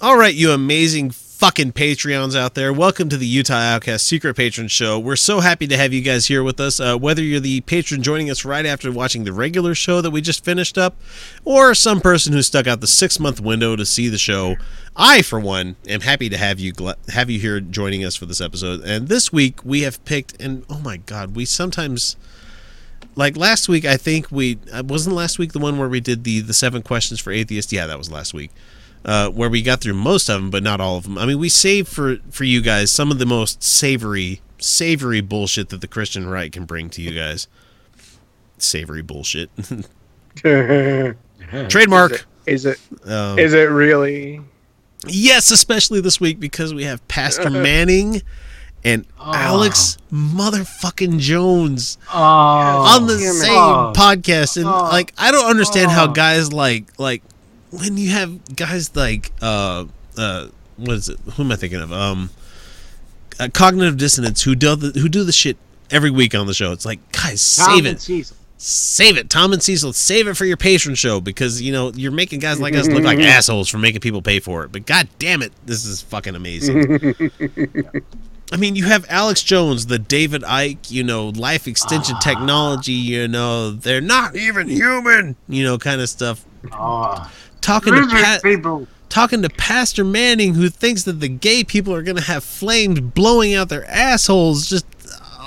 All right, you amazing fucking Patreons out there. Welcome to the Utah Outcast Secret Patron Show. We're so happy to have you guys here with us. Uh, whether you're the patron joining us right after watching the regular show that we just finished up, or some person who stuck out the six month window to see the show, I, for one, am happy to have you gl- have you here joining us for this episode. And this week we have picked, and oh my god, we sometimes like last week. I think we uh, wasn't last week the one where we did the the seven questions for atheists. Yeah, that was last week uh, where we got through most of them, but not all of them. I mean, we saved for for you guys some of the most savory, savory bullshit that the Christian right can bring to you guys. Savory bullshit. Trademark. Is it? Is it, um, is it really? Yes, especially this week because we have Pastor Manning and oh. Alex motherfucking Jones oh. on the same oh. podcast, and like I don't understand how guys like like when you have guys like uh uh what is it? Who am I thinking of? Um, uh, cognitive dissonance who do the who do the shit every week on the show. It's like, guys, save it. Cecil. Save it, Tom and Cecil. Save it for your patron show because you know you're making guys like us look like assholes for making people pay for it. But god damn it, this is fucking amazing. I mean, you have Alex Jones, the David Icke, you know, life extension ah. technology, you know, they're not even human, you know, kind of stuff. Ah talking to pa- people. talking to Pastor Manning, who thinks that the gay people are going to have flames blowing out their assholes. Just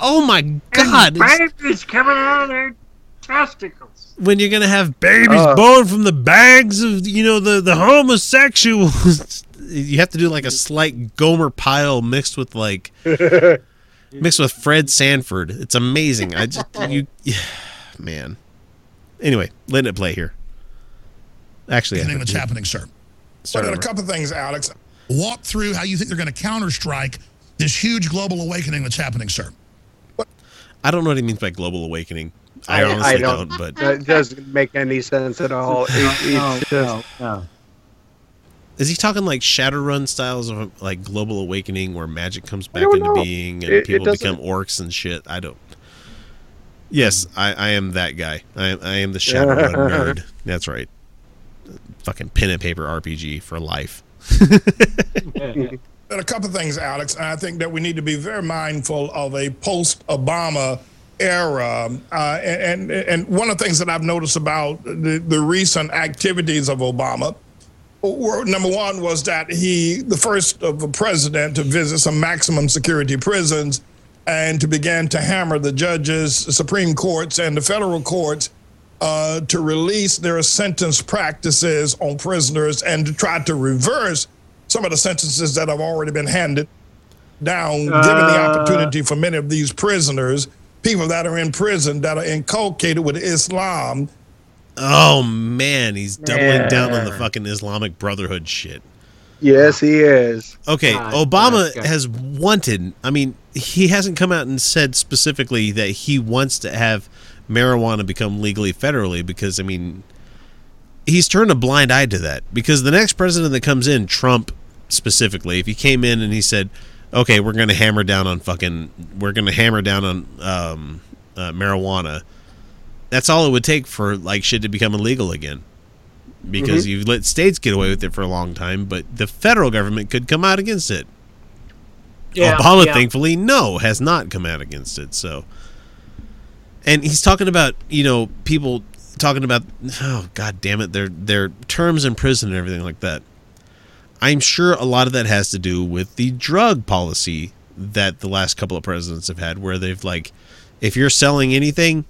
oh my god! And babies coming out of their testicles. When you're going to have babies uh, born from the bags of you know the the homosexuals. you have to do like a slight Gomer Pyle mixed with like mixed with Fred Sanford. It's amazing. I just you, man. Anyway, letting it play here. Actually, anything that's happening, sir. Start but a couple of things, Alex. Walk through how you think they're going to counterstrike this huge global awakening that's happening, sir. What? I don't know what he means by global awakening. I, I honestly I don't, don't, but it doesn't make any sense at all. It, no, just, no, no. Is he talking like Shadowrun styles of like global awakening where magic comes back into know. being and it, people become orcs and shit? I don't. Yes, I, I am that guy. I, I am the Shadowrun nerd. That's right fucking pen and paper RPG for life. a couple of things, Alex. I think that we need to be very mindful of a post-Obama era. Uh, and, and one of the things that I've noticed about the, the recent activities of Obama, number one was that he, the first of a president to visit some maximum security prisons and to begin to hammer the judges, Supreme Courts, and the federal courts uh, to release their sentence practices on prisoners and to try to reverse some of the sentences that have already been handed down, uh, given the uh. opportunity for many of these prisoners, people that are in prison that are inculcated with Islam. Oh man, he's doubling yeah. down on the fucking Islamic Brotherhood shit. Yes, he is. Okay, God, Obama God. has wanted. I mean, he hasn't come out and said specifically that he wants to have marijuana become legally federally because I mean he's turned a blind eye to that because the next president that comes in, Trump specifically, if he came in and he said, "Okay, we're going to hammer down on fucking, we're going to hammer down on um, uh, marijuana," that's all it would take for like shit to become illegal again. Because mm-hmm. you've let states get away with it for a long time, but the federal government could come out against it. Yeah, Obama, yeah. thankfully, no, has not come out against it. So, and he's talking about you know people talking about oh god damn it their their terms in prison and everything like that. I'm sure a lot of that has to do with the drug policy that the last couple of presidents have had where they've like if you're selling anything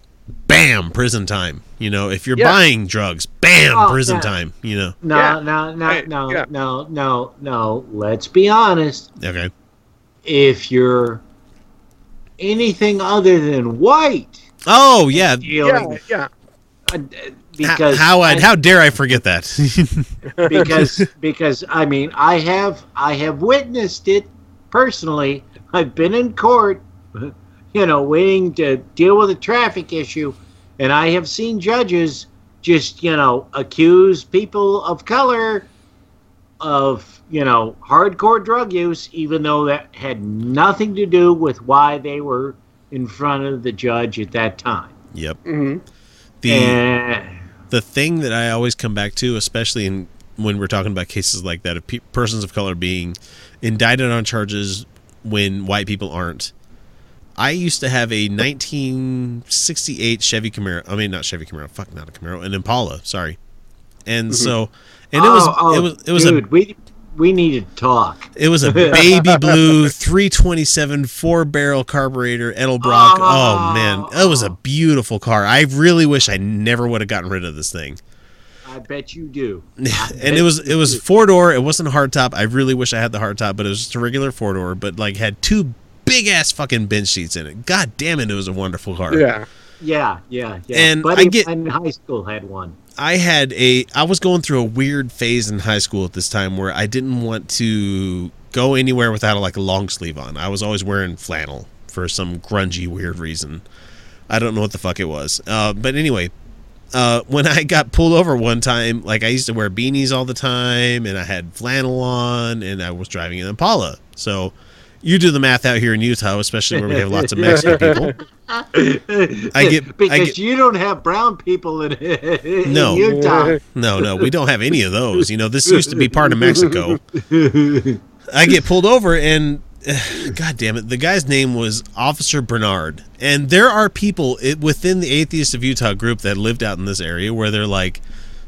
bam prison time. You know if you're yeah. buying drugs bam oh, prison yeah. time you know? No yeah. no no hey, no no no no. Let's be honest. Okay. If you're anything other than white Oh yeah, yeah, yeah. Uh, because how I, how dare I forget that? because because I mean I have I have witnessed it personally. I've been in court, you know, waiting to deal with a traffic issue, and I have seen judges just you know accuse people of color of you know hardcore drug use, even though that had nothing to do with why they were in front of the judge at that time. Yep. Mm-hmm. The and, the thing that I always come back to, especially in when we're talking about cases like that of pe- persons of color being indicted on charges when white people aren't. I used to have a 1968 Chevy Camaro. I mean, not Chevy Camaro. Fuck, not a Camaro. An Impala. Sorry. And mm-hmm. so, and it was, oh, oh, it was, it was dude, a. We, we need to talk. It was a baby blue 327 four barrel carburetor Edelbrock. Oh. oh man, that was a beautiful car. I really wish I never would have gotten rid of this thing. I bet you do. and it was it was four door. It wasn't a hardtop. I really wish I had the hardtop, but it was just a regular four door. But like had two big ass fucking bench seats in it. God damn it, it was a wonderful car. Yeah. Yeah, yeah, yeah. And Buddy I get in high school had one. I had a I was going through a weird phase in high school at this time where I didn't want to go anywhere without a, like a long sleeve on. I was always wearing flannel for some grungy weird reason. I don't know what the fuck it was. Uh, but anyway, uh, when I got pulled over one time, like I used to wear beanies all the time, and I had flannel on, and I was driving an Impala. So you do the math out here in Utah, especially where we have lots of Mexican people. I get because I get, you don't have brown people in, in no, Utah. No, no, we don't have any of those. You know, this used to be part of Mexico. I get pulled over, and God damn it, the guy's name was Officer Bernard. And there are people within the Atheists of Utah group that lived out in this area where they're like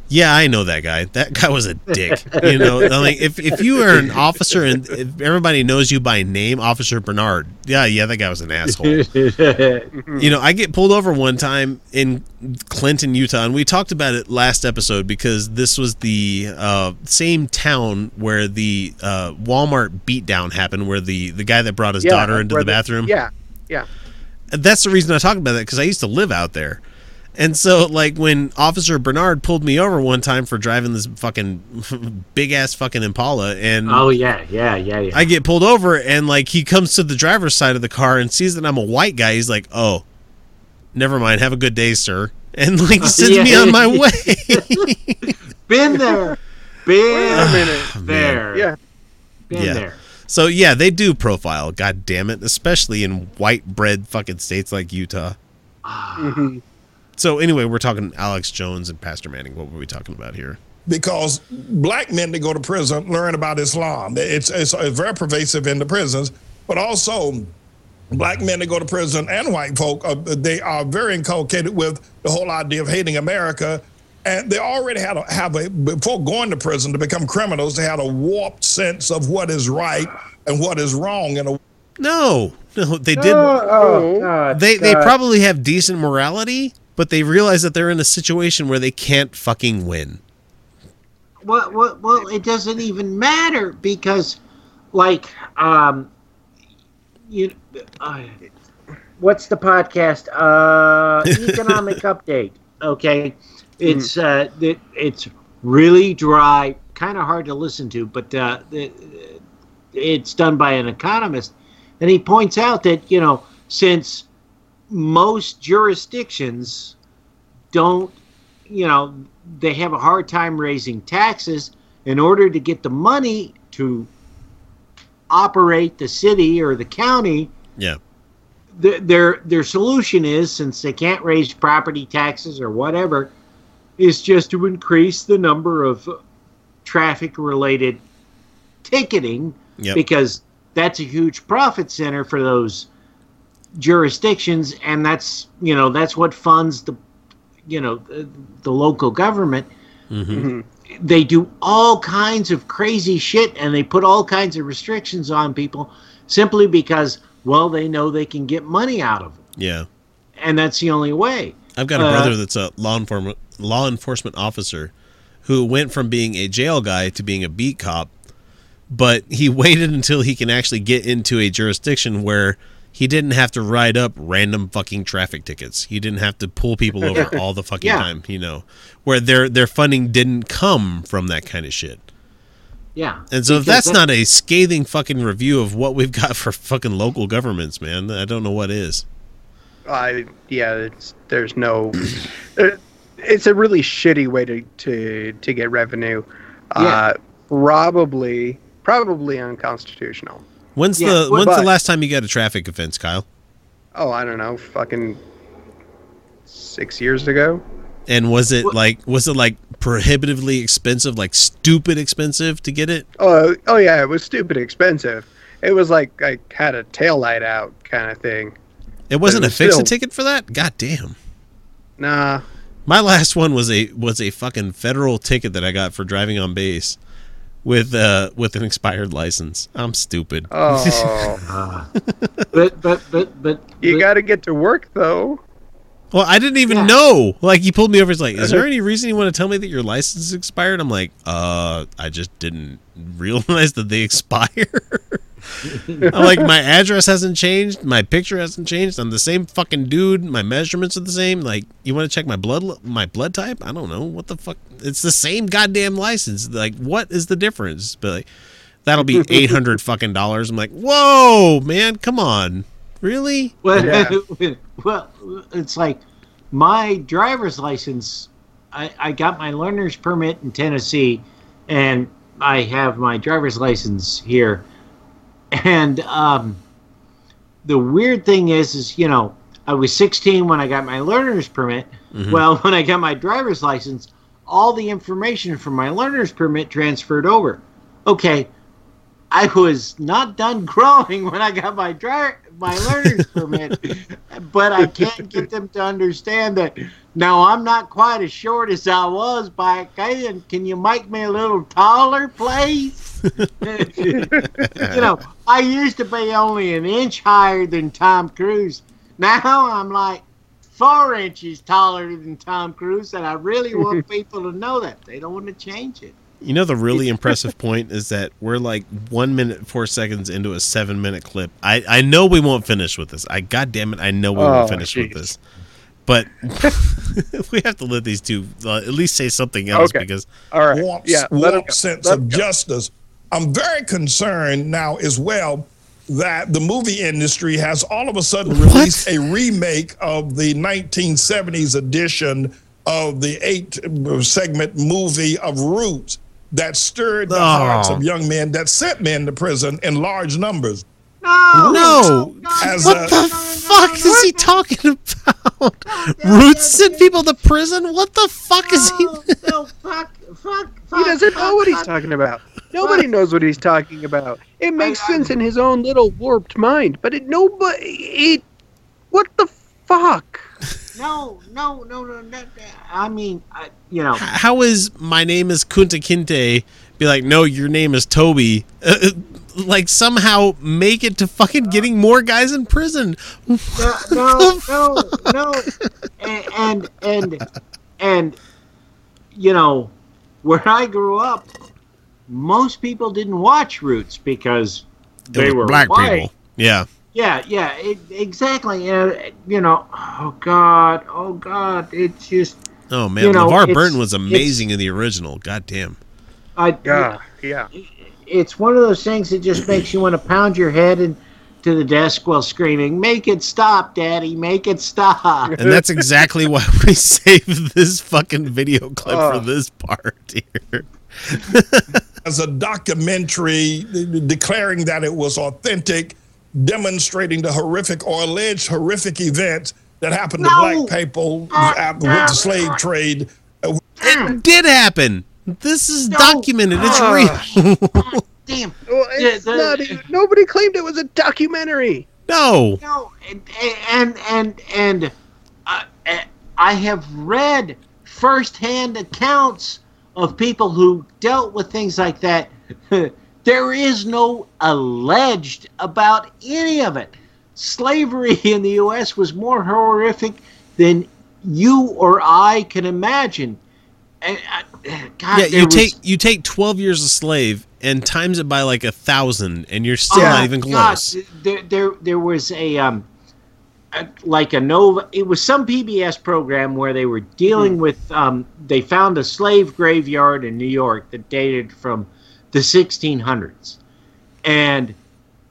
yeah, I know that guy. That guy was a dick. You know, like if, if you are an officer and if everybody knows you by name, Officer Bernard, yeah, yeah, that guy was an asshole. you know, I get pulled over one time in Clinton, Utah, and we talked about it last episode because this was the uh, same town where the uh, Walmart beatdown happened, where the the guy that brought his yeah, daughter into the, the bathroom. Yeah, yeah. That's the reason I talk about that because I used to live out there. And so, like, when Officer Bernard pulled me over one time for driving this fucking big ass fucking Impala, and oh yeah, yeah, yeah, yeah, I get pulled over, and like he comes to the driver's side of the car and sees that I'm a white guy. He's like, "Oh, never mind. Have a good day, sir," and like sends yeah. me on my way. Been there, been a minute there, yeah, been yeah. there. So yeah, they do profile. God damn it, especially in white bread fucking states like Utah. mm-hmm so anyway, we're talking Alex Jones and Pastor Manning. What were we talking about here? Because black men that go to prison learn about Islam. It's, it's, it's very pervasive in the prisons, but also black men that go to prison and white folk, uh, they are very inculcated with the whole idea of hating America. And they already had a, have a, before going to prison to become criminals, they had a warped sense of what is right and what is wrong. And no, no, they didn't. Oh, oh, God, they, God. they probably have decent morality, but they realize that they're in a situation where they can't fucking win. Well, well, well it doesn't even matter because, like, um, you, uh, what's the podcast? Uh, economic update. Okay, it's mm. uh, it, it's really dry, kind of hard to listen to, but uh, it, it's done by an economist, and he points out that you know since most jurisdictions don't, you know, they have a hard time raising taxes in order to get the money to operate the city or the county. Yeah. The, their their solution is since they can't raise property taxes or whatever, is just to increase the number of traffic related ticketing yep. because that's a huge profit center for those jurisdictions, and that's you know that's what funds the you know the, the local government. Mm-hmm. They do all kinds of crazy shit, and they put all kinds of restrictions on people simply because well they know they can get money out of them. Yeah, and that's the only way. I've got a brother uh, that's a law enforcement law enforcement officer who went from being a jail guy to being a beat cop, but he waited until he can actually get into a jurisdiction where he didn't have to write up random fucking traffic tickets. He didn't have to pull people over all the fucking Yeah. time, you know. Where their their funding didn't come from that kind of shit. Yeah. And so if Because that's not a scathing fucking review of what we've got for fucking local governments, man, I don't know what is. I yeah, it's there's no. uh, it's a really shitty way to to to get revenue. Uh, probably probably unconstitutional. When's Yeah, the but- when's the last time you got a traffic offense, Kyle? Oh, I don't know, fucking six years ago. And was it What- like was it like prohibitively expensive, like stupid expensive to get it? Oh, oh yeah, it was stupid expensive. It was like I had a tail light out kind of thing. It wasn't it a was fix a ticket for that? God damn. Nah, My last one was a was a fucking federal ticket that I got for driving on base with uh with an expired license. I'm stupid. oh, Uh, but but but but you got to get to work though. Well, I didn't even Yeah. know. Like he pulled me over. He's like, "Is there any reason you want to tell me that your license expired?" I'm like, "Uh, I just didn't realize that they expire." I'm like, my address hasn't changed, my picture hasn't changed. I'm the same fucking dude. My measurements are the same. Like, you want to check my blood my blood type? I don't know what the fuck. It's the same goddamn license. Like, what is the difference? But like, that'll be eight hundred fucking dollars. I'm like, whoa, man, come on, really? Well, Yeah. well, it's like my driver's license. I, I got my learner's permit in Tennessee, and I have my driver's license here. And um, the weird thing is, is you know, I was 16 when I got my learner's permit. Well, when I got my driver's license, all the information from my learner's permit transferred over. Okay, I was not done growing when I got my dri- my learner's permit, but I can't get them to understand that. Now I'm not quite as short as I was back then. Can you make me a little taller, please? you know, I used to be only an inch higher than Tom Cruise. Now I'm like four inches taller than Tom Cruise, and I really want people to know that. They don't want to change it. You know the really impressive point is that we're like one minute four seconds into a seven minute clip. I I know we won't finish with this. I god damn it, I know we Oh, won't finish with this. But we have to let these two uh, at least say something else Okay. because All right, warped, yeah, let 'em warped sense Let 'em of go. justice. I'm very concerned now as well that the movie industry has all of a sudden What? released a remake of the 1970s edition of the eight uh, segment movie of Roots that stirred the hearts Oh. of young men that sent men to prison in large numbers. No, No. As what a- the fuck is he talking about? Roots sent people to prison. What the fuck is he? No, no, fuck, fuck, fuck. He doesn't fuck, know what he's fuck. talking about. Nobody knows what he's talking about. It makes I- I- sense in his own little warped mind, but it nobody. It, what the fuck? No, no, no, no, no. no. I mean, I, you know, How is my name is Kunta Kinte? Be like, no, your name is Toby. Uh, uh, like somehow make it to fucking getting more guys in prison. no, no, no, no. And, and and and you know, where I grew up, most people didn't watch Roots because they were black white. people. Yeah. Yeah, yeah, it, exactly. Uh, you know, oh God, oh God, it's just Oh man, You know, LeVar Burton was amazing in the original. God damn. I. Yeah, yeah. it's one of those things that just makes you want to pound your head into the desk while screaming, "Make it stop, Daddy! Make it stop!" And that's exactly why we saved this fucking video clip for Oh. this part here. as a documentary de- declaring that it was authentic, demonstrating the horrific or alleged horrific events that happened to black people after, with the slave trade. Uh, It did happen. This is No. documented. It's real. Damn. Well, it's Yeah, the- not even, nobody claimed it was a documentary. no. No, and and and and uh, I have read firsthand accounts of people who dealt with things like that. there is no alleged about any of it. Slavery in the U.S. was more horrific than you or I can imagine. And, uh, God, Yeah, you was- take you take twelve years a slave and times it by like a thousand, and you're still Oh, not even God, close. There, there, there was a um, a, like a Nova. It was some PBS program where they were dealing with. Um, they found a slave graveyard in New York that dated from the 1600s, and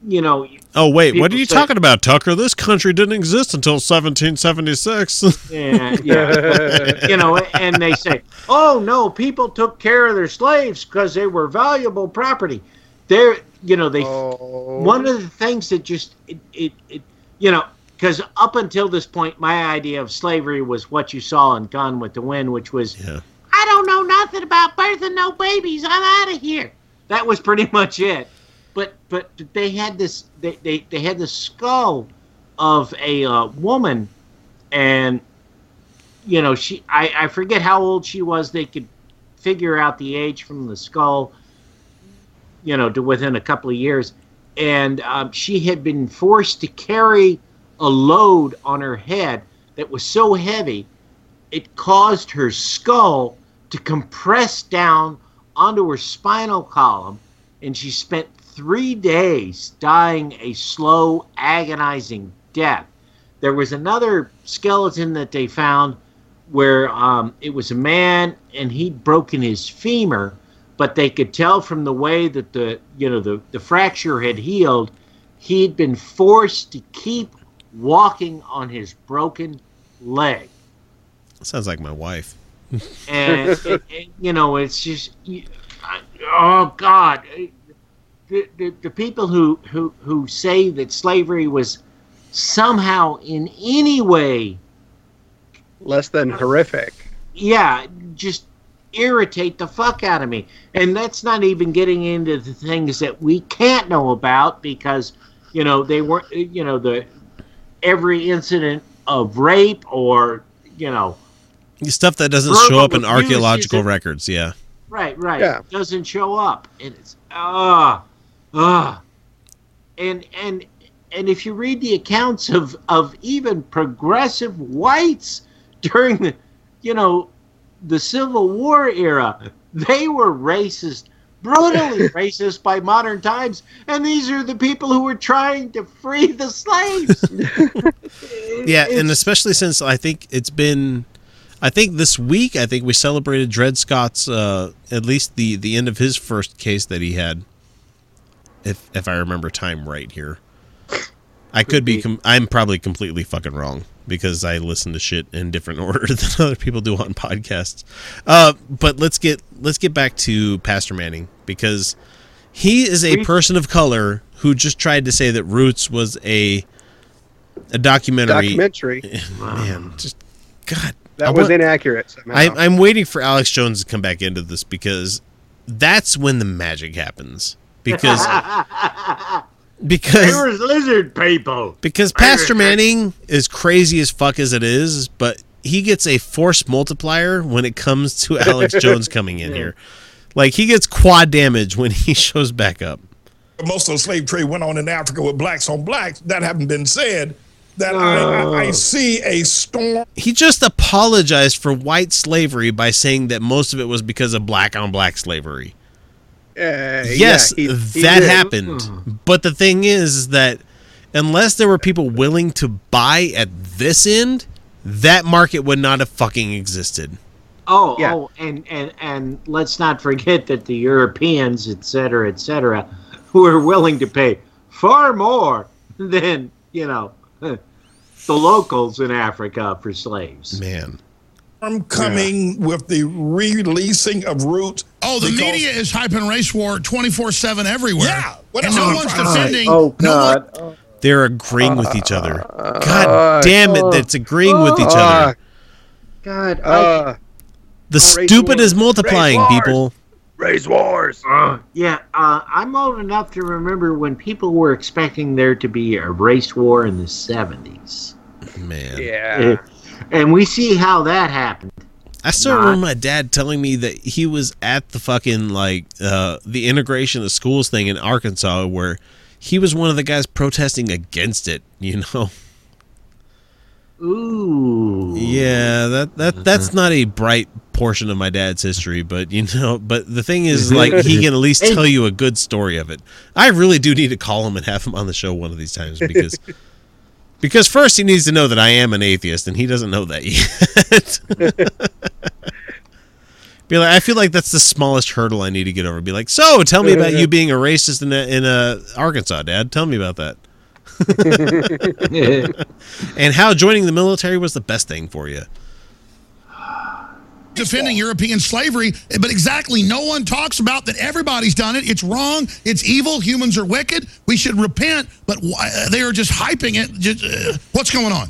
you know, Oh wait, what are you say- talking about, Tucker? This country didn't exist until 1776. yeah, yeah, you know, and they say, "Oh no, people took care of their slaves because they were valuable property." There, you know, they Oh. one of the things that just it, it, it you know because up until this point my idea of slavery was what you saw in gone with the wind which was yeah. i don't know nothing about birthing no babies. I'm out of here. That was pretty much it. But but they had this they, they, they had the skull of a uh, woman and you know she I, I forget how old she was. They could figure out the age from the skull you know to within a couple of years. And um, she had been forced to carry a load on her head that was so heavy it caused her skull to compress down onto her spinal column and she spent three days dying a slow agonizing death. There was another skeleton that they found where um, it was a man and he'd broken his femur but they could tell from the way that the you know the, the fracture had healed he'd been forced to keep walking on his broken leg Sounds like my wife. and it, it, you know it's just you- I- oh god the, the, the people who, who who say that slavery was somehow in any way Less than horrific. yeah, just irritate the fuck out of me. And that's not even getting into the things that we can't know about because, you know, they weren't, you know, the every incident of rape or, you know, Stuff that doesn't show up in archaeological isn't- records. Yeah. right, right, Yeah. doesn't show up. And it's ah, ah, and and and if you read the accounts of of even progressive whites during the, you know, the Civil War era, they were racist, brutally racist by modern times, and these are the people who were trying to free the slaves. Yeah, and especially since I think it's been, I think this week I think we celebrated Dred Scott's uh, at least the the end of his first case that he had. If if I remember time right here, I could be. be. Com- I'm probably completely fucking wrong because I listen to shit in different order than other people do on podcasts. Uh, but let's get let's get back to Pastor Manning because he is a person of color who just tried to say that Roots was a a documentary Documentary. man, just God. That I was want- inaccurate somehow. I, I'm waiting for Alex Jones to come back into this because that's when the magic happens. Because because They were lizard people. because Pastor Manning is crazy as fuck as it is, but he gets a force multiplier when it comes to Alex Jones coming in here. Like he gets quad damage when he shows back up. most of the slave trade went on in Africa with blacks on blacks. That having been said, that I, I, I see a storm He just apologized for white slavery by saying that most of it was because of black on black slavery. Uh, yes, yeah, he- he that did. happened. But the thing is, is that unless there were people willing to buy at this end, that market would not have fucking existed. Oh, Yeah. oh, and, and and let's not forget that the Europeans, et cetera, et cetera, were willing to pay far more than you know the locals in Africa for slaves. Man. I'm coming with the releasing of Roots. Oh, the because- media is hyping race war 24 7 everywhere. Yeah, what and no one's trying to say? defending. Oh no one- They're agreeing with each other. Uh, God damn it, that's agreeing with each Uh, other. God! I, uh, The race stupid wars. is multiplying, Race people. race wars. uh, yeah, uh, I'm old enough to remember when people were expecting there to be a race war in the '70s, Man. Yeah. and we see how that happened. I still Not- remember my dad telling me that he was at the fucking like uh the integration of schools thing in Arkansas where he was one of the guys protesting against it, you know. Ooh. Yeah, that that that's not a bright portion of my dad's history, but you know, but the thing is, mm-hmm. like, he can at least tell you a good story of it. I really do need to call him and have him on the show one of these times because, because first he needs to know that I am an atheist, and he doesn't know that yet. Be like, I feel like that's the smallest hurdle I need to get over. Be like, so tell me about you being a racist in a, in a Arkansas, Dad. Tell me about that. and how joining the military was the best thing for you. Defending European slavery, but exactly no one talks about that everybody's done it. It's wrong. It's evil. Humans are wicked. We should repent, but why, they are just hyping it. Just, uh, what's going on?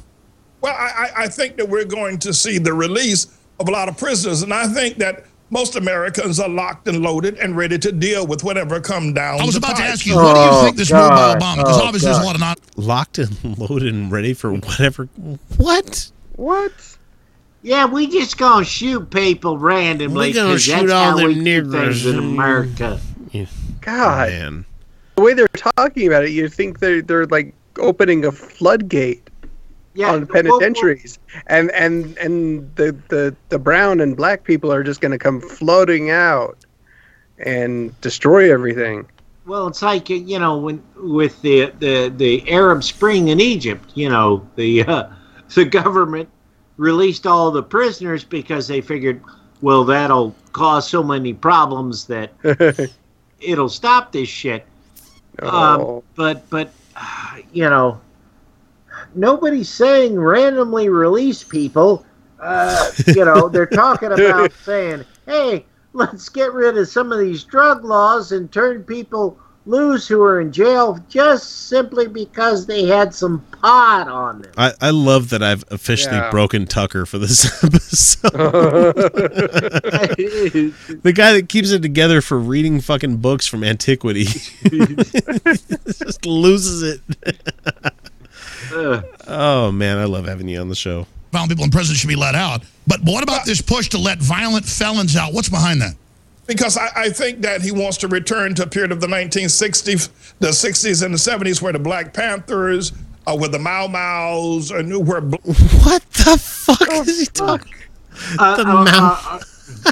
Well, I, I think that we're going to see the release of a lot of prisoners, and I think that most Americans are locked and loaded and ready to deal with whatever come down. I was about pipe. to ask you, what do you think this move by Obama? Because Oh, obviously there's a lot of not. Locked and loaded and ready for whatever. What? What? Yeah, we just gonna shoot people randomly We gonna 'cause shoot that's all how them we do niggers things in and- America. God, Man. the way they're talking about it, you think they're they're like opening a floodgate Yeah, on penitentiaries, and and and the, the the brown and black people are just going to come floating out and destroy everything. Well, it's like you know when with the the the Arab Spring in Egypt, you know the uh, the government released all the prisoners because they figured, well, that'll cause so many problems that it'll stop this shit. Um, Oh. but but you know, nobody's saying randomly release people. Uh, you know, they're talking about saying, "Hey, let's get rid of some of these drug laws and turn people loose who are in jail just simply because they had some pot on them." I, I love that I've officially Yeah. broken Tucker for this episode. the guy that keeps it together for reading fucking books from antiquity just loses it. Oh man, I love having you on the show. Violent people in prison should be let out. But what about this push to let violent felons out? What's behind that? Because I, I think that he wants to return to a period of the 1960s, the 60s and the 70s, where the Black Panthers, uh, where the Mau Mau's, and where bl- What the fuck is he talking? Uh, The uh, mouth. uh, uh,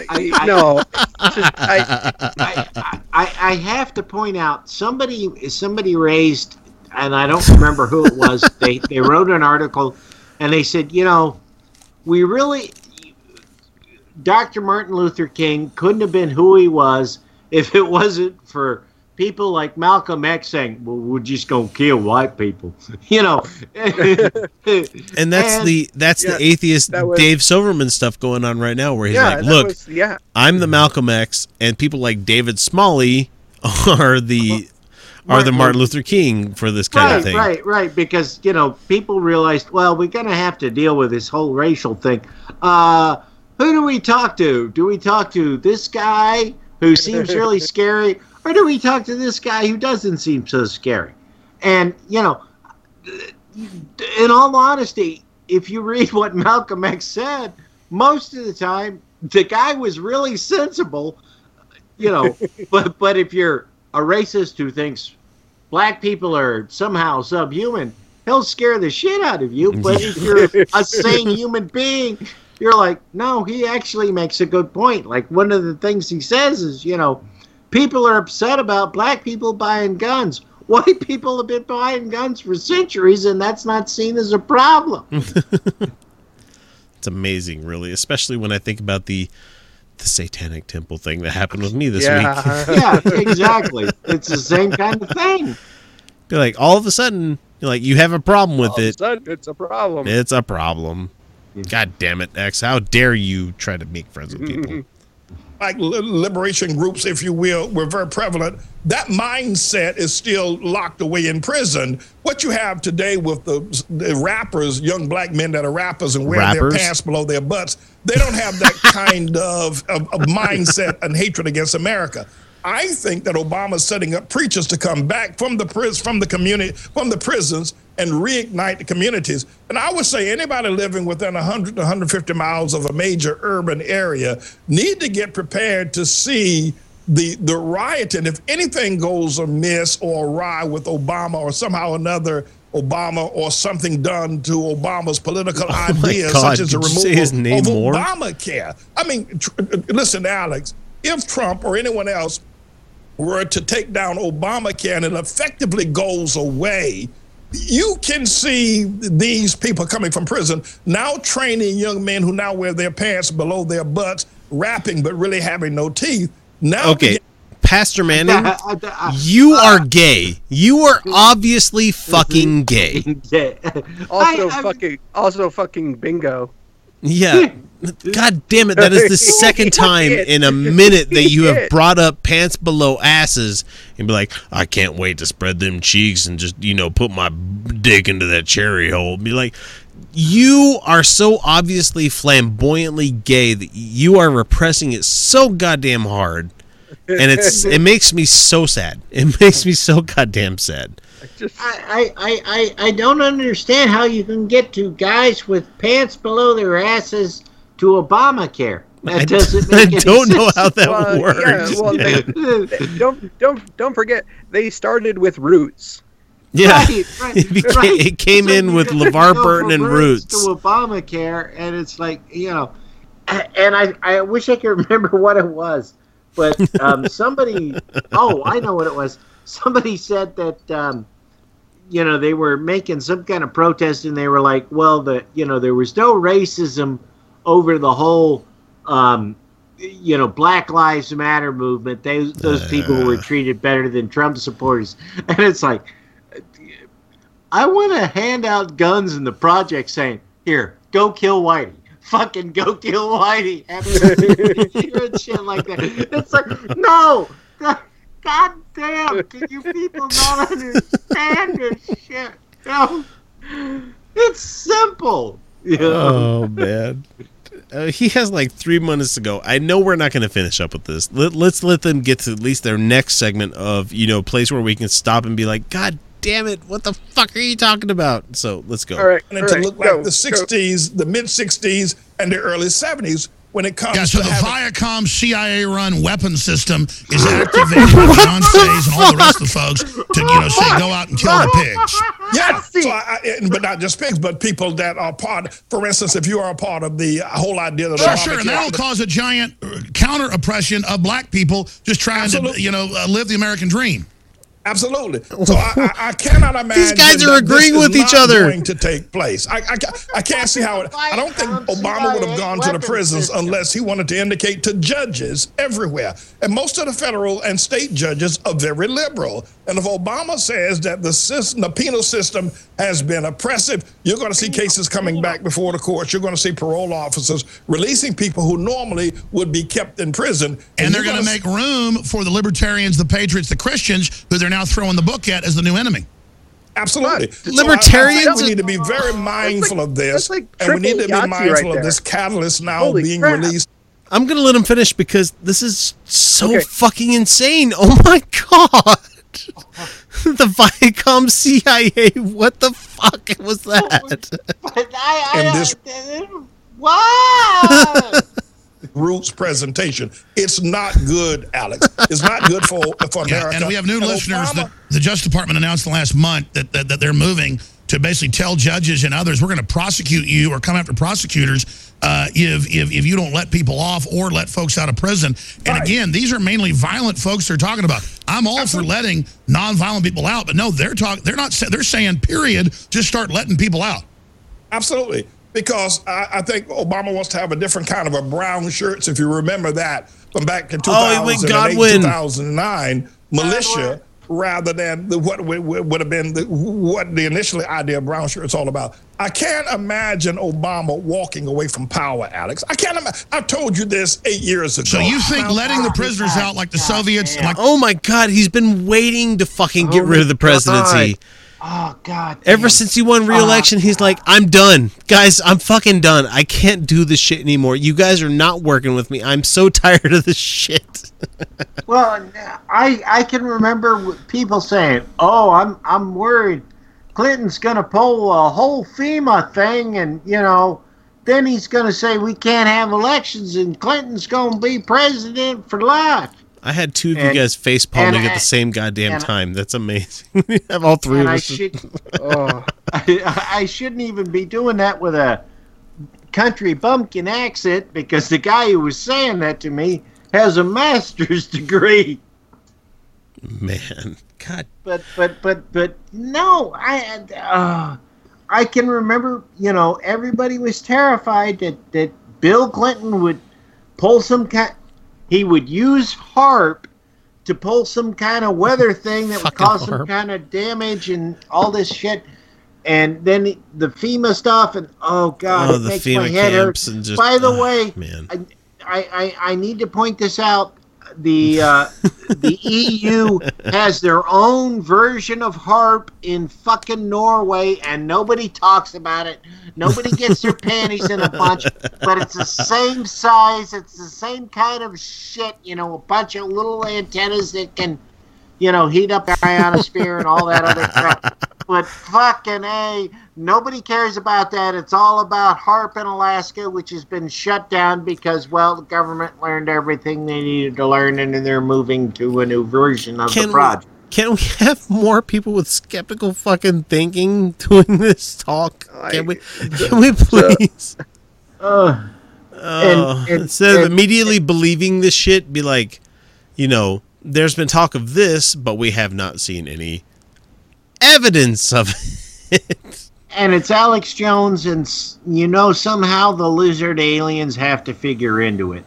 I, I, no, just, I, I, I, I have to point out somebody somebody raised and I don't remember who it was. they they wrote an article and they said, you know, we really Dr. Martin Luther King couldn't have been who he was if it wasn't for people like Malcolm X saying, "Well, we're just gonna kill white people," you know. And that's the that's Yeah, the atheist that was- Dave Silverman stuff going on right now, where he's yeah, like, "Look, was- yeah, I'm the Malcolm X, and people like David Smalley are the are the Martin- Martin Luther King for this kind right, of thing." Right, right, because you know people realized, well, we're gonna have to deal with this whole racial thing. Uh, who do we talk to? Do we talk to this guy who seems really scary, or do we talk to this guy who doesn't seem so scary? And you know, in all honesty, if you read what Malcolm X said, most of the time the guy was really sensible. You know, but but if you're a racist who thinks black people are somehow subhuman, he'll scare the shit out of you. But if you're a sane human being, you're like, no, he actually makes a good point. Like one of the things he says is, you know, people are upset about black people buying guns. White people have been buying guns for centuries, and that's not seen as a problem. It's amazing, really, especially when I think about the the Satanic Temple thing that happened with me this week. yeah. yeah, exactly. It's the same kind of thing. Be like, all of a sudden, you're like you have a problem with All of a it. sudden, it's a problem. It's a problem. Mm-hmm. God damn it, X! How dare you try to make friends with people? Mm-hmm. like liberation groups, if you will, were very prevalent. That mindset is still locked away in prison. What you have today with the, the rappers, young black men that are rappers and wear Rappers? their pants below their butts, they don't have that kind of, of, of mindset and hatred against America. I think that Obama's setting up preachers to come back from the pris- from the community, from the prisons, and reignite the communities. And I would say anybody living within 100 to 150 miles of a major urban area need to get prepared to see the the rioting. If anything goes amiss or awry with Obama or somehow another Obama or something done to Obama's political Oh ideas, God, such as the removal name of more? Obamacare. I mean, tr- listen, Alex, if Trump or anyone else were to take down Obamacare and it effectively goes away, you can see these people coming from prison now training young men who now wear their pants below their butts, rapping but really having no teeth. Now, Okay, Pastor Manning, I- I- you are gay. You are obviously fucking gay. Yeah. Also I- I- fucking also fucking bingo. Yeah. God damn it, that is the second time in a minute that you have brought up pants below asses and be like, I can't wait to spread them cheeks and just, you know, put my dick into that cherry hole. Be like, you are so obviously flamboyantly gay that you are repressing it so goddamn hard. And it's it makes me so sad. It makes me so goddamn sad. Just I, I, I, I don't understand how you can get to guys with pants below their asses to Obamacare. That I, doesn't I make any don't know sense. how that well, works. yeah, well, they, they- don't don't don't forget they started with roots. Yeah. Right, right, it, became, right. it came So in with LeVar Burton and Roots. to Obamacare, and it's like you know, and I I wish I could remember what it was, but um, somebody oh I know what it was. Somebody said that um, you know they were making some kind of protest, and they were like, well, the you know there was no racism over the whole. Um, you know, Black Lives Matter movement. They, those people were treated better than Trump supporters, and it's like, I want to hand out guns in the project saying, here, go kill Whitey. Fucking go kill Whitey. And shit like that. It's like, no. God damn. Can you people not understand this shit? No. It's simple. You know? Oh man. Uh, he has like three minutes to go. I know we're not going to finish up with this. Let, let's let them get to at least their next segment of you know place where we can stop and be like, God damn it, what the fuck are you talking about? So let's go. All right, and all to right, look go, like the go. 60s, the mid 60s, and the early 70s when it comes Yeah, so to the having- Viacom CIA-run weapon system is activated by Beyonce's and all the rest of the folks to, you know, say go out and kill the pigs. Yeah, so I, I, but not just pigs, but people that are part. For instance, if you are a part of the whole idea that Sure, sure, and that'll cause a giant uh, counter oppression of black people just trying Absolutely. to, you know, uh, live the American dream. Absolutely. So I, I, I cannot imagine these guys are agreeing with each other. Going to take place. I, I, I can't see how it. I don't think Obama would have gone to the prisons unless he wanted to indicate to judges everywhere. And most of the federal and state judges are very liberal. And if Obama says that the system, the penal system has been oppressive, you're going to see cases coming back before the courts. You're going to see parole officers releasing people who normally would be kept in prison. And they're you're going to make room for the libertarians, the patriots, the Christians, who they're now throwing the book at as the new enemy. Absolutely. Right. So I- I Libertarians we need to be very mindful of this. like and we need to triple be mindful right of this catalyst now Holy being crap. released. I'm gonna let him finish because this is so Okay. fucking insane. Oh my god. the Viacom CIA. What the fuck was that? But I, I, And this- Why? Roots presentation. It's not good, Alex. It's not good for, for Yeah, America. and we have new And listeners Obama- that the Justice Department announced last month that, that, that they're moving to basically tell judges and others, we're going to prosecute you or come after prosecutors uh, if, if, if you don't let people off or let folks out of prison. And Right. again, these are mainly violent folks they're talking about. I'm all for letting nonviolent people out, but no, they're talking. They're not. They're saying, period. Just start letting people out. Absolutely. Because I, I think Obama wants to have a different kind of a brown shirts, if you remember that from back in Oh, he went 2008, Godwin. 2009, militia, rather than the, what would, would have been the, what the initially idea of brown shirts all about. I can't imagine Obama walking away from power, Alex. I can't imagine. I told you this eight years ago. So you think letting the prisoners out like the Soviets, like Oh my god, he's been waiting to fucking get Oh rid of the my presidency. Oh God! Ever damn. since he won re-election, oh, he's like, "I'm done, guys. I'm fucking done. I can't do this shit anymore. You guys are not working with me. I'm so tired of this shit." Well, I I can remember people saying, "Oh, I'm I'm worried Clinton's going to pull a whole FEMA thing, and you know, then he's going to say we can't have elections, and Clinton's going to be president for life." I had two of and, you guys face palming at the same goddamn time. That's amazing. we have all three of us. I, should, oh, I, I shouldn't even be doing that with a country bumpkin accent because the guy who was saying that to me has a master's degree. Man, God. But but but but no, I uh, I can remember. You know, everybody was terrified that that Bill Clinton would pull some kind he would use HAARP to pull some kind of weather thing that would cause some kind of damage and all this shit. And then the FEMA stuff, and oh god, oh, it makes FEMA my head hurt. Just, By the uh, way, man. I, I, I need to point this out the uh, the EU has their own version of HAARP in fucking Norway, and nobody talks about it. Nobody gets their panties in a bunch, but it's the same size. It's the same kind of shit. You know, a bunch of little antennas that can, you know, heat up the ionosphere and all that other crap. But fucking a, nobody cares about that. It's all about HAARP in Alaska, which has been shut down because, well, the government learned everything they needed to learn, and then they're moving to a new version of can the project. We, can we have more people with skeptical fucking thinking doing this talk? Can we? Can we please? Uh, uh, and, and, instead of immediately believing this shit, be like, you know, there's been talk of this, but we have not seen any evidence of it. And it's Alex Jones, and you know somehow the lizard aliens have to figure into it.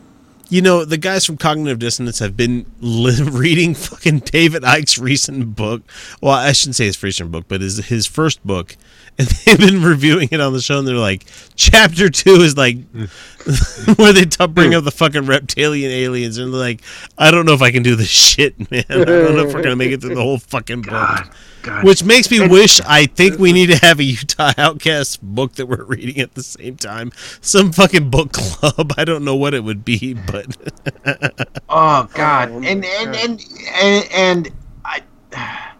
You know, the guys from Cognitive Dissonance have been li- reading fucking David Icke's recent book. Well, I shouldn't say his recent book, but his his first book, and they've been reviewing it on the show. And they're like, chapter two is like where they t- bring up the fucking reptilian aliens, and they're like, I don't know if I can do this shit, man. I don't know if we're gonna make it through the whole fucking book. God. God. Which makes me wish I think we need to have a Utah Outcast book that we're reading at the same time. Some fucking book club. I don't know what it would be, but Oh God. And and and and, and I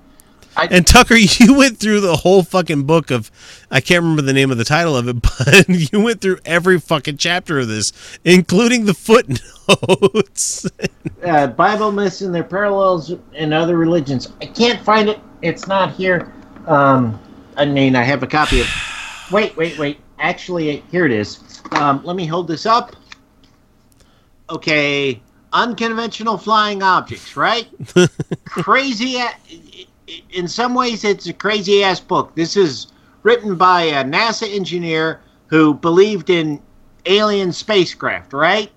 I, and Tucker, you went through the whole fucking book of I can't remember the name of the title of it, but you went through every fucking chapter of this, including the footnotes. uh, Bible myths and their parallels in other religions. I can't find it. It's not here. Um, I mean, I have a copy of. Wait, wait, wait. Actually, here it is. Um, let me hold this up. Okay, unconventional flying objects, right? Crazy in some ways, it's a crazy ass book. This is written by a NASA engineer who believed in alien spacecraft, right?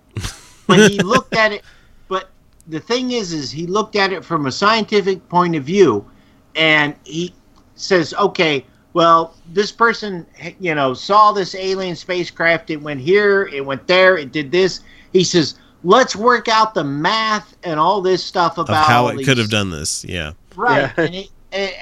But he looked at it. But the thing is, is he looked at it from a scientific point of view, and he says, okay, well, this person, you know, saw this alien spacecraft. It went here, it went there, it did this. He says, let's work out the math and all this stuff about of how it could have done this. Yeah. Right. Yeah. And, it,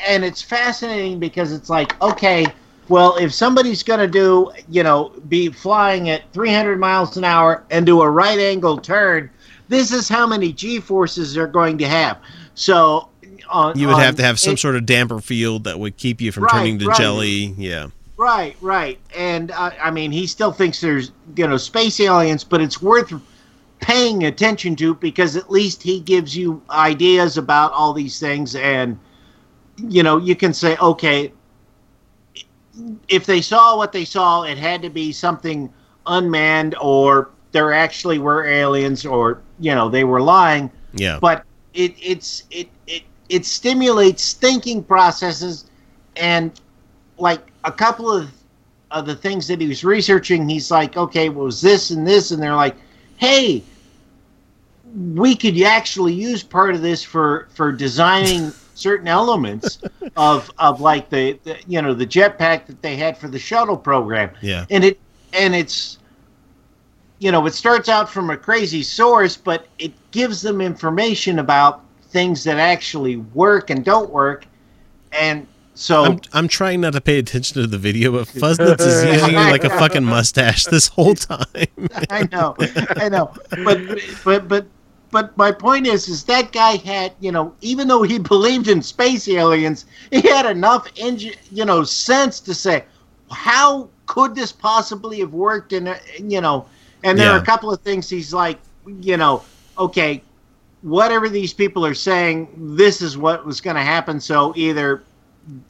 and it's fascinating because it's like, okay, well, if somebody's going to do, you know, be flying at 300 miles an hour and do a right angle turn, this is how many G forces they're going to have. So on, you would on, have to have some it, sort of damper field that would keep you from right, turning to right. jelly. Yeah. Right, right. And uh, I mean, he still thinks there's, you know, space aliens, but it's worth paying attention to because at least he gives you ideas about all these things and you know you can say okay if they saw what they saw it had to be something unmanned or there actually were aliens or you know they were lying yeah but it it's it it it stimulates thinking processes and like a couple of of the things that he was researching he's like okay well, was this and this and they're like hey we could actually use part of this for for designing certain elements of of like the, the you know the jetpack that they had for the shuttle program. Yeah. And it and it's you know it starts out from a crazy source, but it gives them information about things that actually work and don't work, and so I'm, I'm trying not to pay attention to the video, but Fuzznitz is using like a fucking mustache this whole time. I know, I know, but but but but my point is, is that guy had, you know, even though he believed in space aliens, he had enough, engi- you know, sense to say, how could this possibly have worked? And you know, and there yeah. are a couple of things he's like, you know, okay, whatever these people are saying, this is what was going to happen. So either,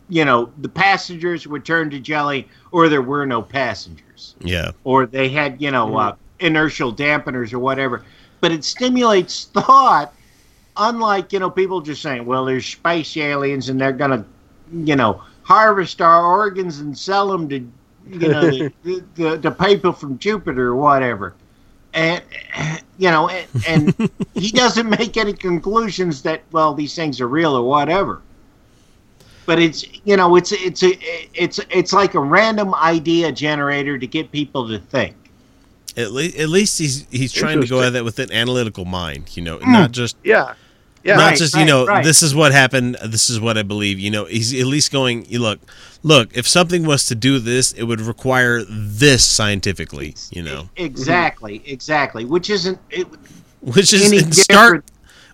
you know, the passengers would turn to jelly, or there were no passengers, Yeah. or they had, you know, uh, inertial dampeners or whatever. But it stimulates thought, unlike you know people just saying, well, there's space aliens and they're going to, you know, harvest our organs and sell them to, you know, the, the, the, the people from Jupiter or whatever and you know, and, and he doesn't make any conclusions that well these things are real or whatever. But it's you know it's it's a it's it's like a random idea generator to get people to think. At, le- at least he's he's trying to go at that with an analytical mind, you know, Hmm. not just Yeah. Yeah. not Right, just you right, know right. this is what happened this is what i believe you know he's at least going you look look if something was to do this it would require this scientifically you know Exactly, exactly. Which isn't it, which is any in stark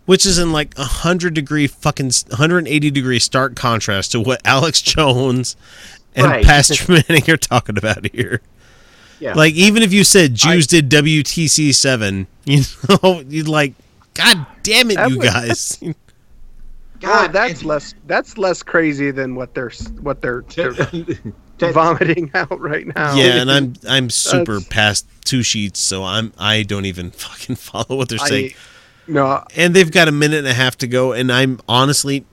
which is in like a hundred degree fucking 180 degree stark contrast to what alex jones and Right. pastor manning are talking about here yeah. like even if you said jews did wtc 7 you know you'd like god damn it you guys Well, God, that's less that's less crazy than what they're what they're, they're vomiting out right now. Yeah, and I'm I'm super That's- past two sheets, so I'm I don't even fucking follow what they're I- saying. no, And they've got a minute and a half to go, and I'm honestly,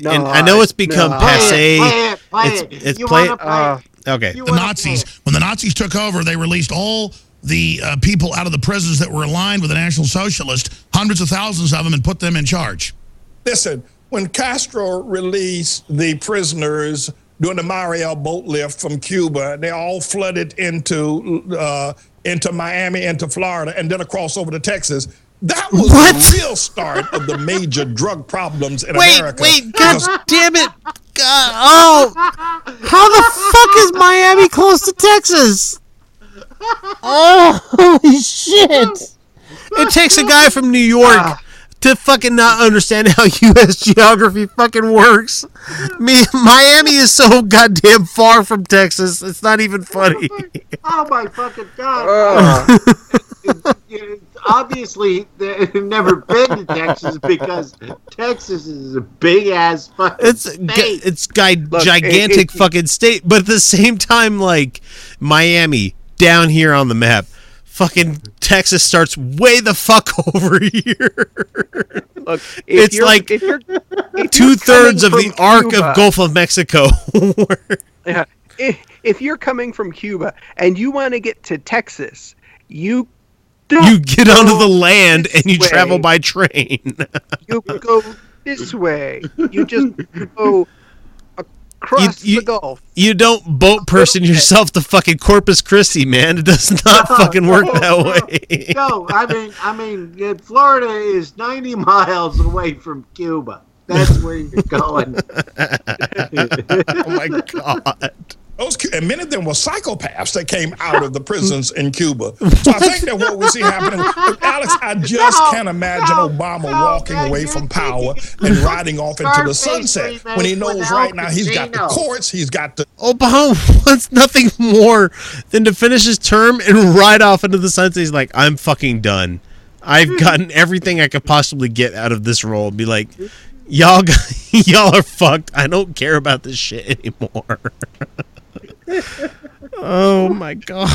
No, and I know it's become no. Play it, passe. play it, play It's- it. it's You play wanna it- play Uh. Okay, You the Nazis, when the Nazis took over, they released all the uh, people out of the prisons that were aligned with the National Socialist, hundreds of thousands of them, and put them in charge. Listen, when Castro released the prisoners during the Mariel boat lift from Cuba, they all flooded into uh, into Miami, into Florida, and then across over to Texas. That was What? the real start of the major drug problems in wait, America. wait, wait, god Because damn it, god, oh, how the fuck is Miami close to Texas? Oh, holy shit! It takes a guy from New York to fucking not understand how U.S. geography fucking works. Me, Miami is so goddamn far from Texas. It's not even funny. Oh my fucking god! uh, You- Obviously, they've never been to Texas because Texas is a big ass fucking It's state. g- it's guy Look, gigantic it- it- fucking state, but at the same time, like Miami down here on the map, fucking Texas starts way the fuck over here. look, if It's you're- like if you're, if Two thirds of the arc Cuba- of Gulf of Mexico. Yeah, if, if you're coming from Cuba and you want to get to Texas, you don't you get onto the land and you this travel by train. You go this way. You just go across You- you- the Gulf. you don't boat person yourself to fucking Corpus Christi, man. It does not fucking work that way. No, I mean, I mean, Florida is 90 miles away from Cuba. That's where you're going. oh my god. Those, and many of them were psychopaths that came out of the prisons in Cuba. So I think that what we see happening, Alex, I just No, can't imagine no, Obama no, walking man, away from power and riding off into the sunset when he knows right now he's got the courts, he's got the Obama wants nothing more than to finish his term and ride off into the sunset. He's like, I'm fucking done. I've gotten everything I could possibly get out of this role. Be like, y'all, y'all are fucked. I don't care about this shit anymore. Oh my gosh.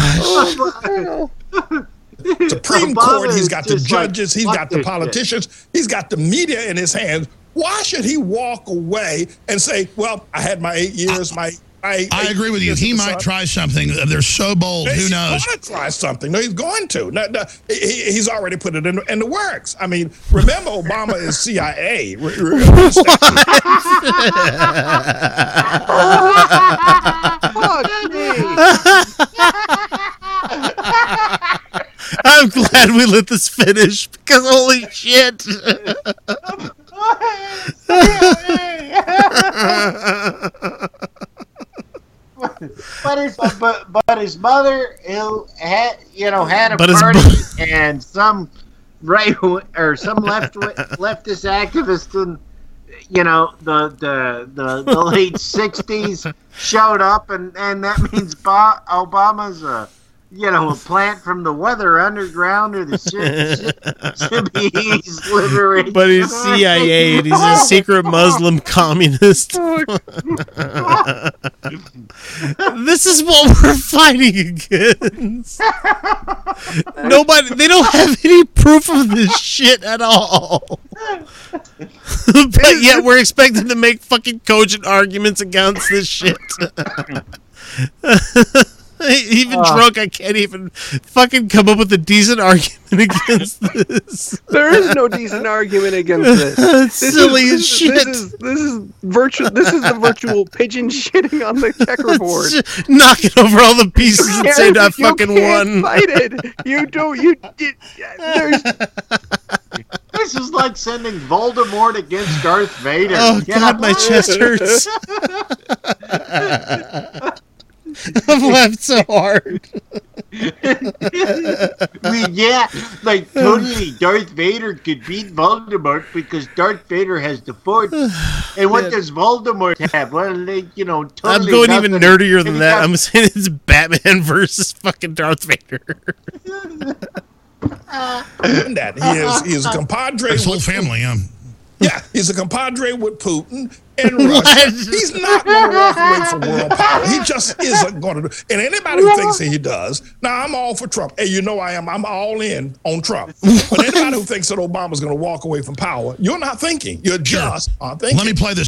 Supreme Obama Court, he's got the just like, judges, he's fuck got the this shit. politicians, he's got the media in his hands. Why should he walk away and say, "Well, I had my eight years, my." my I eight agree with you. He might sun." try something. They're so bold. Who knows? He's going to try something. No, he's going to. No, no, he, he's already put it in, in the works. I mean, remember, Obama is CIA. Re- re- Fuck me. I'm glad we let this finish because holy shit. But his but, but his mother, who had you know had a But party, and some right or some left leftist activist in you know the the the, the late '60s showed up, and and that means Obama's a you know, a plant from the weather underground or the Symbionese Liberation. But he's CIA and he's a secret Muslim communist. this is what we're fighting against. Nobody, they don't have any proof of this shit at all. but yet we're expected to make fucking cogent arguments against this shit. even uh, drunk, I can't even fucking come up with a decent argument against this. There is no decent argument against this. this silly is, as shit. This is this is virtual. This is the virtual pigeon shitting on the checkerboard, knocking over all the pieces and saying I fucking won. Fight it. You don't. You. you there's. This is like sending Voldemort against Darth Vader. Oh Get God, my chest hurts. I've laughed so hard. I mean, yeah, like totally, Darth Vader could beat Voldemort because Darth Vader has the Force. And what does Voldemort have? Well, like, you know, totally I'm going nothing. even nerdier than that. I'm saying it's Batman versus fucking Darth Vader. that he is he is a compadre. His whole family, um. Yeah, he's a compadre with Putin and Russia. He's not going to walk away from world power. He just isn't going to do. And anybody who thinks that he does, now I'm all for Trump. And you know I am. I'm all in on Trump. But anybody who thinks that Obama's going to walk away from power, you're not thinking. You're just not thinking. Let me play this.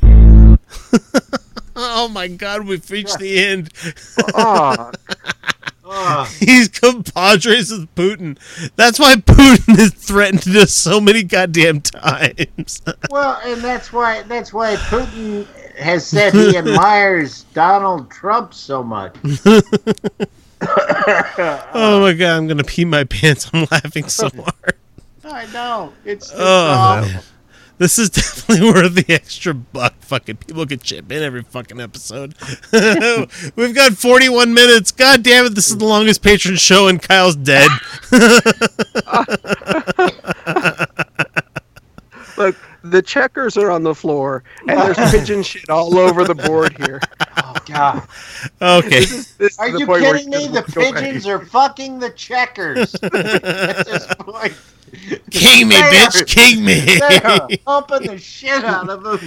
oh my God, we've reached the end. Ah. Oh. He's compadres with Putin. That's why Putin has threatened us so many goddamn times. well, and that's why that's why Putin has said he admires Donald Trump so much. oh my god, I'm gonna pee my pants. I'm laughing so hard. I know. It's, it's oh, this is definitely worth the extra buck. Fucking people can chip in every fucking episode. We've got 41 minutes. God damn it, this is the longest patron show, and Kyle's dead. Look, the checkers are on the floor, and there's pigeon shit all over the board here. God. Okay. This is, this are you kidding me? The pigeons are fucking the checkers at this point. King me, bitch! King me! They're pumping the shit out of them.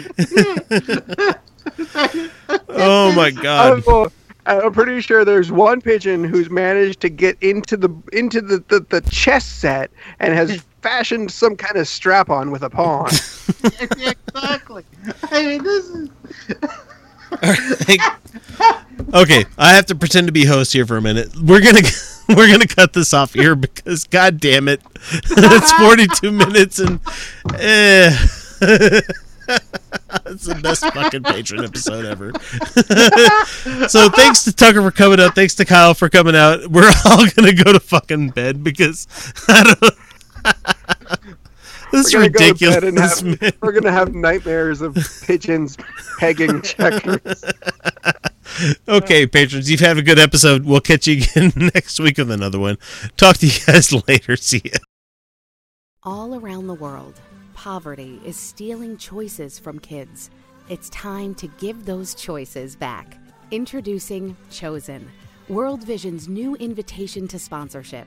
oh my god! I'm, uh, I'm, pretty sure there's one pigeon who's managed to get into the into the, the, the chess set and has fashioned some kind of strap on with a pawn. exactly. I mean, this is. okay, I have to pretend to be host here for a minute. We're gonna we're gonna cut this off here because god damn it, it's 42 minutes and eh. It's the best fucking patron episode ever. so thanks to Tucker for coming out. Thanks to Kyle for coming out. We're all gonna go to fucking bed because I don't. This is ridiculous. Go have, we're gonna have nightmares of pigeons pegging checkers. okay, patrons, you've had a good episode. We'll catch you again next week with another one. Talk to you guys later. See ya. All around the world, poverty is stealing choices from kids. It's time to give those choices back. Introducing Chosen, World Vision's new invitation to sponsorship.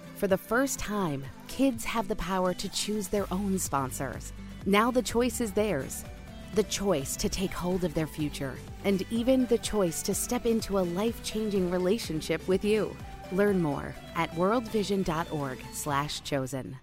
For the first time, kids have the power to choose their own sponsors. Now the choice is theirs. The choice to take hold of their future, and even the choice to step into a life-changing relationship with you. Learn more at worldvision.org/chosen.